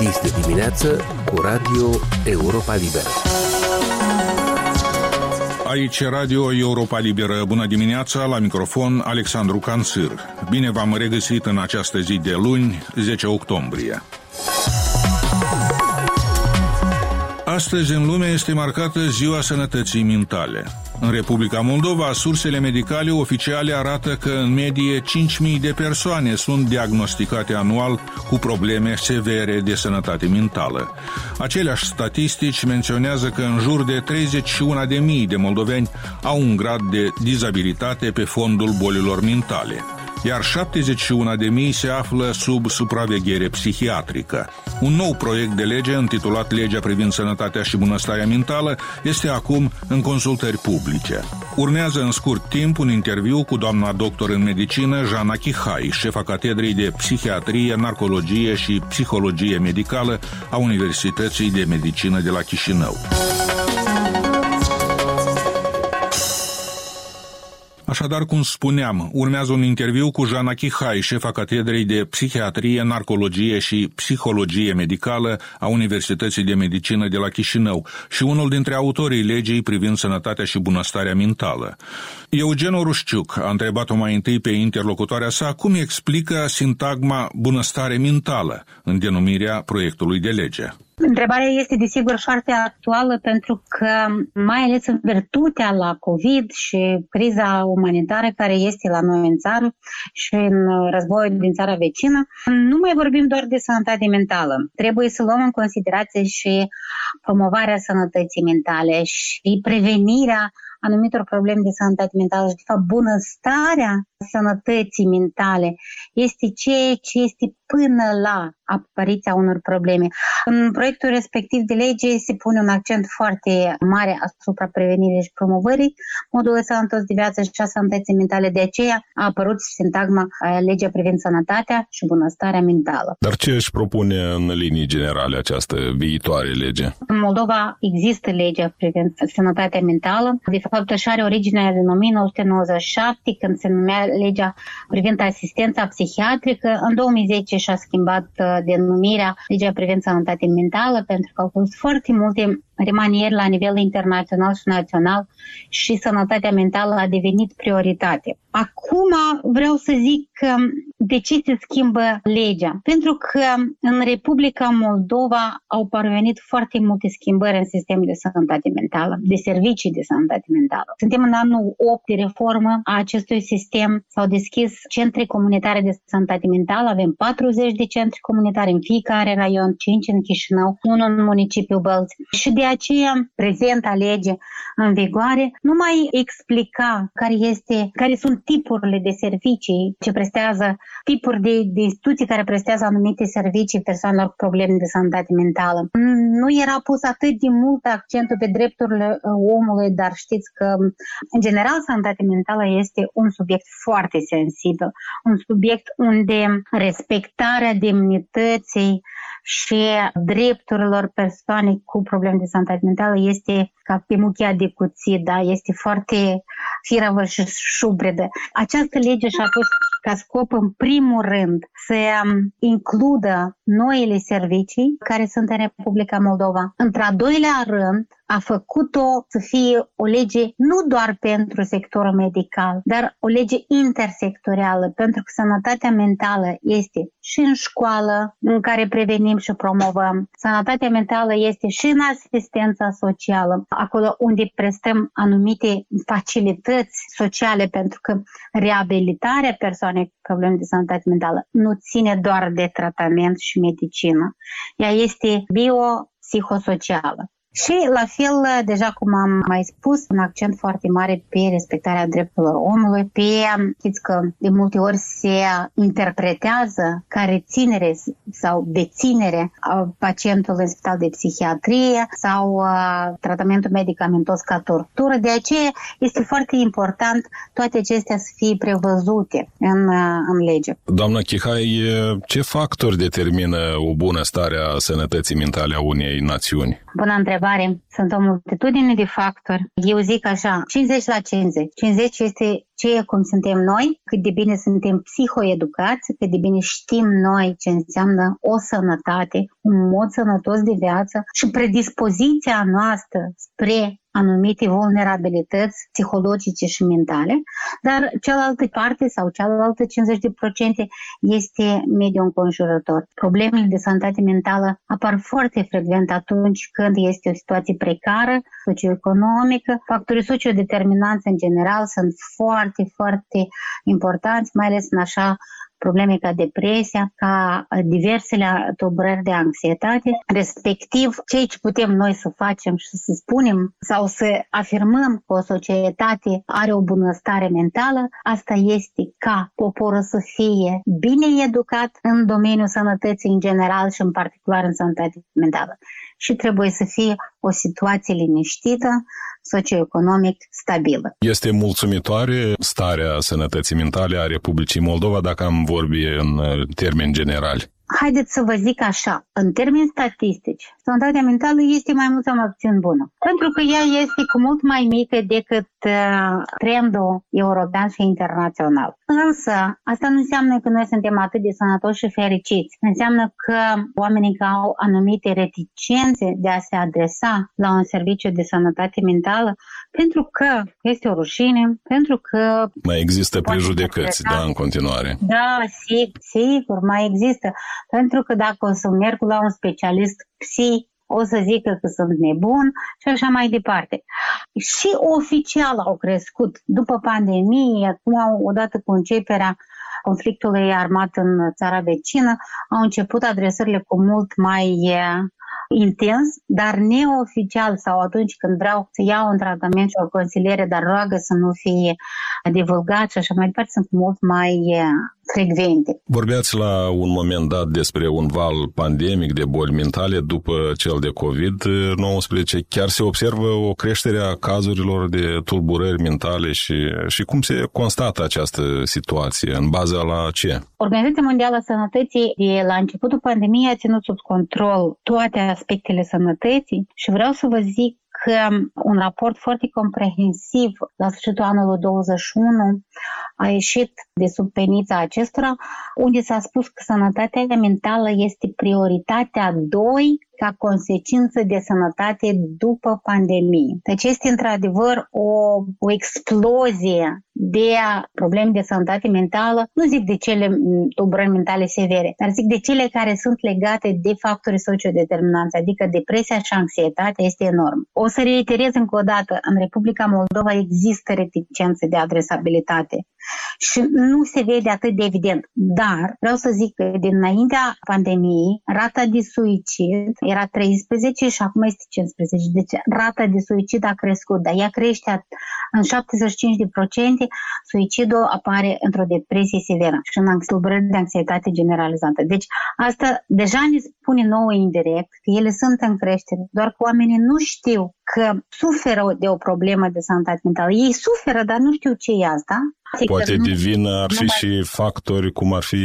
Dis de dimineață cu Radio Europa Liberă. Aici Radio Europa Liberă. Bună dimineața, la microfon Alexandru Cansir. Bine v-am regăsit în această zi de luni, 10 octombrie. Astăzi în lume este marcată Ziua Sănătății Mentale. În Republica Moldova, sursele medicale oficiale arată că în medie 5.000 de persoane sunt diagnosticate anual cu probleme severe de sănătate mentală. Aceleași statistici menționează că în jur de 31.000 de moldoveni au un grad de dizabilitate pe fondul bolilor mentale iar 71 de mii se află sub supraveghere psihiatrică. Un nou proiect de lege intitulat Legea privind sănătatea și bunăstarea mentală este acum în consultări publice. Urmează în scurt timp un interviu cu doamna doctor în medicină Jana Chihai, șefa catedrei de psihiatrie, narcologie și psihologie medicală a Universității de Medicină de la Chișinău. Așadar, cum spuneam, urmează un interviu cu Jana Chihai, șefa catedrei de psihiatrie, narcologie și psihologie medicală a Universității de Medicină de la Chișinău și unul dintre autorii legii privind sănătatea și bunăstarea mentală. Eugen Orușciuc a întrebat-o mai întâi pe interlocutoarea sa cum explică sintagma bunăstare mentală în denumirea proiectului de lege. Întrebarea este desigur foarte actuală pentru că, mai ales în virtutea la COVID și criza umanitară care este la noi în țară și în războiul din țara vecină, nu mai vorbim doar de sănătate mentală. Trebuie să luăm în considerație și promovarea sănătății mentale și prevenirea anumitor probleme de sănătate mentală și, de fapt, bunăstarea sănătății mentale este ceea ce este până la apariția unor probleme. În proiectul respectiv de lege se pune un accent foarte mare asupra prevenirii și promovării modului sănătos de viață și a sănătății mentale. De aceea a apărut sintagma legea privind sănătatea și bunăstarea mentală. Dar ce își propune în linii generale această viitoare lege? În Moldova există legea privind sănătatea mentală. De fapt, așa are originea din 1997, când se numea legea privind asistența psihiatrică. În 2010 și-a schimbat uh, denumirea legea privind sănătatea mentală pentru că au fost foarte multe remanieri la nivel internațional și național și sănătatea mentală a devenit prioritate. Acum vreau să zic că de ce se schimbă legea? Pentru că în Republica Moldova au parvenit foarte multe schimbări în sistemul de sănătate mentală, de servicii de sănătate mentală. Suntem în anul 8 de reformă a acestui sistem. S-au deschis centre comunitare de sănătate mentală. Avem 40 de centre comunitare în fiecare raion, 5 în Chișinău, unul în municipiul Bălți. Și de aceea, prezenta lege în vigoare nu mai explica care, este, care sunt tipurile de servicii ce prestează, tipuri de, de instituții care prestează anumite servicii persoanelor cu probleme de sănătate mentală. Nu era pus atât de mult accentul pe drepturile uh, omului, dar știți că, în general, sănătatea mentală este un subiect foarte sensibil, un subiect unde respectarea demnității și drepturilor persoanei cu probleme de sănătate mentală este ca pe muchia de cuțit, da? este foarte firavă și șubredă. Această lege și-a pus ca scop în primul rând să includă noile servicii care sunt în Republica Moldova. Într-a doilea rând, a făcut-o să fie o lege nu doar pentru sectorul medical, dar o lege intersectorială, pentru că sănătatea mentală este și în școală, în care prevenim și promovăm. Sănătatea mentală este și în asistența socială, acolo unde prestăm anumite facilități sociale, pentru că reabilitarea persoanei cu probleme de sănătate mentală nu ține doar de tratament și medicină. Ea este bio-psihosocială. Și la fel, deja cum am mai spus, un accent foarte mare pe respectarea drepturilor omului, pe, știți că de multe ori se interpretează ca reținere sau deținere a pacientului în spital de psihiatrie sau uh, tratamentul medicamentos ca tortură. De aceea este foarte important toate acestea să fie prevăzute în, uh, în lege. Doamna Chihai, ce factori determină o bună stare a sănătății mentale a unei națiuni? Bună întrebare. Sunt o multitudine de factori. Eu zic așa, 50 la 50. 50 este ce cum suntem noi, cât de bine suntem psihoeducați, cât de bine știm noi ce înseamnă o sănătate, un mod sănătos de viață și predispoziția noastră spre anumite vulnerabilități psihologice și mentale, dar cealaltă parte sau cealaltă 50% este mediul înconjurător. Problemele de sănătate mentală apar foarte frecvent atunci când este o situație precară, socioeconomică. Factorii sociodeterminanți în general sunt foarte, foarte importanți, mai ales în așa probleme ca depresia, ca diversele tulburări de anxietate, respectiv ceea ce putem noi să facem și să spunem sau să afirmăm că o societate are o bunăstare mentală, asta este ca poporul să fie bine educat în domeniul sănătății în general și în particular în sănătate mentală. Și trebuie să fie o situație liniștită, socioeconomic stabilă. Este mulțumitoare starea sănătății mentale a Republicii Moldova dacă am vorbi în uh, termeni generali? haideți să vă zic așa, în termeni statistici, sănătatea mentală este mai mult sau mai puțin bună. Pentru că ea este cu mult mai mică decât uh, trendul european și internațional. Însă, asta nu înseamnă că noi suntem atât de sănătoși și fericiți. Înseamnă că oamenii care au anumite reticențe de a se adresa la un serviciu de sănătate mentală, pentru că este o rușine, pentru că... Mai există prejudecăți, da, în continuare. Da, sigur, sigur, mai există. Pentru că dacă o să merg la un specialist psi, o să zică că sunt nebun și așa mai departe. Și oficial au crescut după pandemie, acum odată cu începerea conflictului armat în țara vecină, au început adresările cu mult mai intens, dar neoficial sau atunci când vreau să iau un tratament și o consiliere, dar roagă să nu fie divulgat și așa mai departe, sunt mult mai frecvente. Vorbeați la un moment dat despre un val pandemic de boli mentale după cel de COVID-19. Chiar se observă o creștere a cazurilor de tulburări mentale și, și cum se constată această situație? În baza la ce? Organizația Mondială a Sănătății de la începutul pandemiei a ținut sub control toate aspectele sănătății și vreau să vă zic că un raport foarte comprehensiv la sfârșitul anului 21 a ieșit de sub penița acestora, unde s-a spus că sănătatea mentală este prioritatea 2 ca consecință de sănătate după pandemie. Deci este într-adevăr o, o explozie de probleme de sănătate mentală, nu zic de cele tulburări mentale severe, dar zic de cele care sunt legate de factori sociodeterminanți, adică depresia și anxietatea este enorm. O să reiterez încă o dată, în Republica Moldova există reticențe de adresabilitate și nu se vede atât de evident. Dar vreau să zic că dinaintea pandemiei, rata de suicid era 13 și acum este 15. Deci rata de suicid a crescut, dar ea crește în 75%, suicidul apare într-o depresie severă și în tulburări de anxietate generalizată. Deci asta deja ne spune nouă indirect că ele sunt în creștere, doar că oamenii nu știu că suferă de o problemă de sănătate mentală. Ei suferă, dar nu știu ce e asta Poate nu, divin ar fi și factori cum ar fi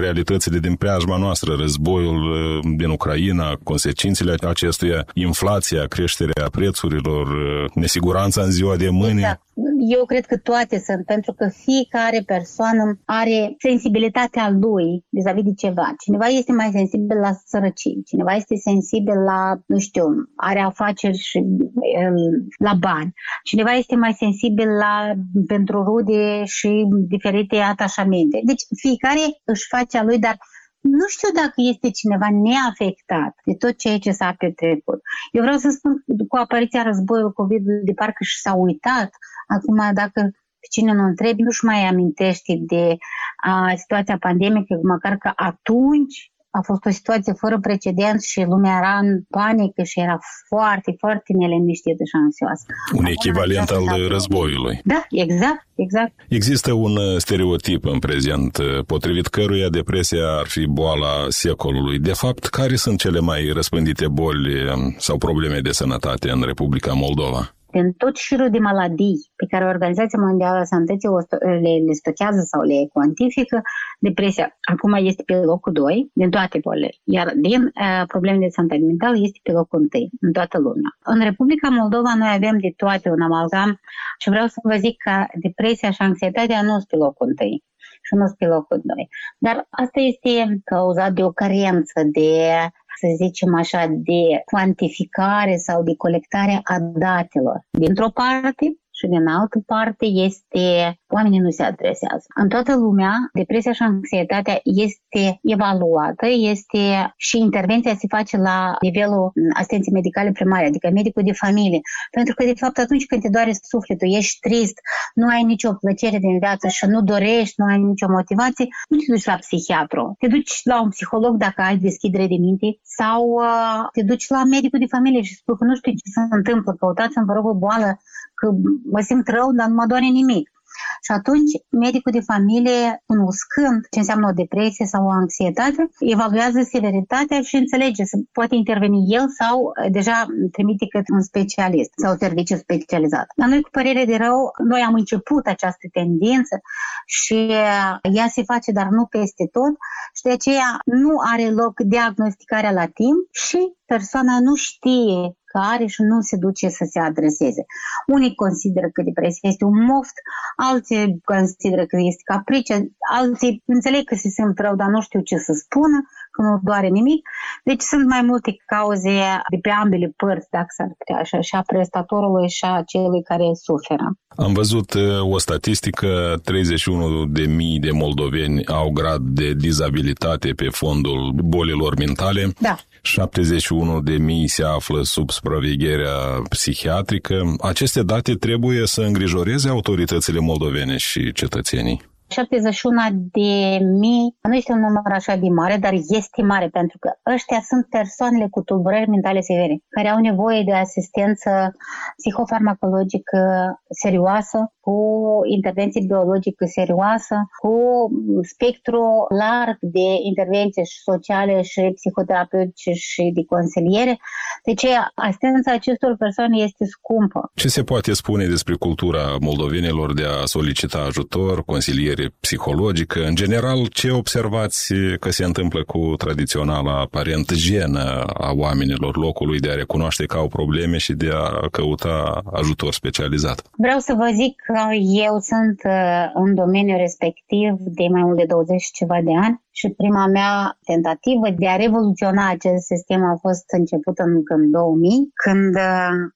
realitățile din preajma noastră, războiul uh, din Ucraina, consecințele acestuia, inflația, creșterea prețurilor, uh, nesiguranța în ziua de mâine. Exact. Eu cred că toate sunt, pentru că fiecare persoană are sensibilitatea lui vis-a-vis de ceva. Cineva este mai sensibil la sărăcie, cineva este sensibil la, nu știu, are afaceri și la bani, cineva este mai sensibil la pentru rude și diferite atașamente. Deci fiecare își face a lui, dar nu știu dacă este cineva neafectat de tot ceea ce s-a petrecut. Eu vreau să spun că cu apariția războiului covid de parcă și s-a uitat. Acum, dacă pe cine nu întrebi, nu-și mai amintește de a, situația pandemică, măcar că atunci a fost o situație fără precedent și lumea era în panică și era foarte, foarte neliniștită și anxioasă. Un Acum, echivalent al războiului. Da, exact, exact. Există un uh, stereotip în prezent, uh, potrivit căruia depresia ar fi boala secolului. De fapt, care sunt cele mai răspândite boli um, sau probleme de sănătate în Republica Moldova? Din tot șirul de maladii pe care Organizația Mondială a Sănătății le, le stochează sau le cuantifică, depresia acum este pe locul 2 din toate bolile, iar din uh, probleme de sănătate mentală este pe locul 1 în toată lumea. În Republica Moldova noi avem de toate un amalgam și vreau să vă zic că depresia și anxietatea nu sunt pe locul 1 și nu sunt pe locul 2. Dar asta este cauzat de o carență de să zicem așa, de cuantificare sau de colectare a datelor. Dintr-o parte, și din altă parte este oamenii nu se adresează. În toată lumea, depresia și anxietatea este evaluată, este și intervenția se face la nivelul asistenței medicale primare, adică medicul de familie. Pentru că, de fapt, atunci când te doare sufletul, ești trist, nu ai nicio plăcere din viață și nu dorești, nu ai nicio motivație, nu te duci la psihiatru. Te duci la un psiholog dacă ai deschidere de minte sau uh, te duci la medicul de familie și spui că nu știu ce se întâmplă, căutați-mi, vă rog, o boală că mă simt rău, dar nu mă doare nimic. Și atunci, medicul de familie, cunoscând ce înseamnă o depresie sau o anxietate, evaluează severitatea și înțelege să poate interveni el sau eh, deja trimite către un specialist sau serviciu specializat. Dar noi, cu părere de rău, noi am început această tendință și ea se face, dar nu peste tot și de aceea nu are loc diagnosticarea la timp și persoana nu știe care și nu se duce să se adreseze. Unii consideră că depresia este un moft, alții consideră că este caprice, alții înțeleg că se simt rău, dar nu știu ce să spună, că nu doare nimic. Deci sunt mai multe cauze de pe ambele părți, dacă s-ar putea așa, și a prestatorului și a celui care suferă. Am văzut uh, o statistică, 31 de mii de moldoveni au grad de dizabilitate pe fondul bolilor mentale. Da. 71 de mii se află sub supravegherea psihiatrică. Aceste date trebuie să îngrijoreze autoritățile moldovene și cetățenii. 71 de mii nu este un număr așa de mare, dar este mare pentru că ăștia sunt persoanele cu tulburări mentale severe, care au nevoie de asistență psihofarmacologică serioasă, cu intervenție biologică serioasă, cu spectru larg de intervenție sociale și psihoterapeutice și de consiliere. Deci asistența acestor persoane este scumpă. Ce se poate spune despre cultura moldovenilor de a solicita ajutor, consiliere psihologică? În general, ce observați că se întâmplă cu tradiționala aparent genă a oamenilor locului de a recunoaște că au probleme și de a căuta ajutor specializat? Vreau să vă zic că eu sunt uh, în domeniul respectiv de mai mult de 20 ceva de ani și prima mea tentativă de a revoluționa acest sistem a fost începută încă în 2000, când uh,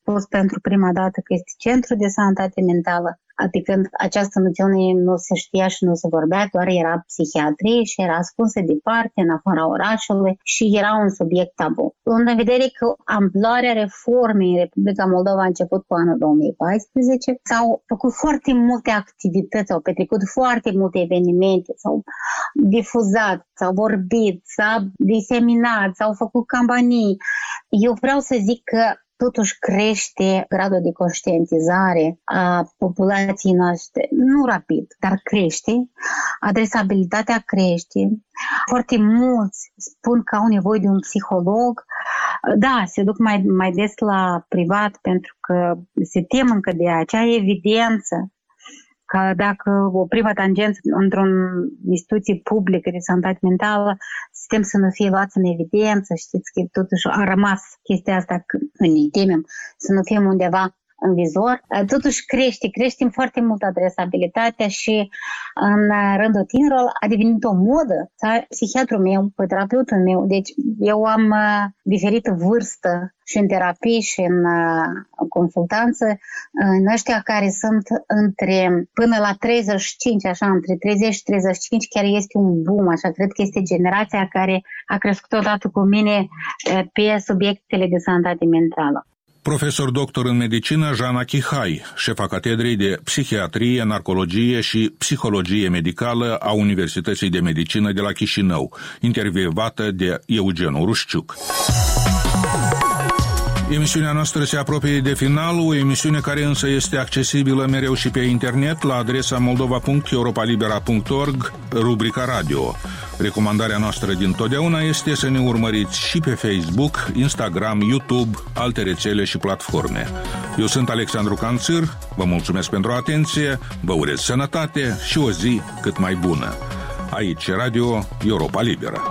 a fost pentru prima dată că este centru de sănătate mentală adică această noțiune nu se știa și nu se vorbea, doar era psihiatrie și era ascunsă departe, în afara orașului și era un subiect tabu. În vedere că amploarea reformei în Republica Moldova a început cu anul 2014, s-au făcut foarte multe activități, au petrecut foarte multe evenimente, s-au difuzat, s-au vorbit, s-au diseminat, s-au făcut campanii. Eu vreau să zic că totuși crește gradul de conștientizare a populației noastre, nu rapid, dar crește, adresabilitatea crește. Foarte mulți spun că au nevoie de un psiholog. Da, se duc mai, mai des la privat pentru că se tem încă de acea evidență că dacă oprim tangență într-o instituție publică de sănătate mentală, sistem să nu fie luați în evidență, știți că totuși a rămas chestia asta că ne temem să nu fim undeva în vizor, totuși crește, crește foarte mult adresabilitatea și în rândul tinerilor a devenit o modă. Să psihiatrul meu, terapeutul meu, deci eu am diferită vârstă și în terapie și în consultanță, în ăștia care sunt între până la 35, așa, între 30 și 35, chiar este un boom, așa, cred că este generația care a crescut odată cu mine pe subiectele de sănătate mentală profesor doctor în medicină Jana Chihai, șefa catedrei de psihiatrie, narcologie și psihologie medicală a Universității de Medicină de la Chișinău, intervievată de Eugen Urușciuc. Emisiunea noastră se apropie de final, o emisiune care însă este accesibilă mereu și pe internet la adresa moldova.europalibera.org, rubrica radio. Recomandarea noastră din totdeauna este să ne urmăriți și pe Facebook, Instagram, YouTube, alte rețele și platforme. Eu sunt Alexandru Canțir, vă mulțumesc pentru atenție, vă urez sănătate și o zi cât mai bună. Aici Radio Europa Liberă.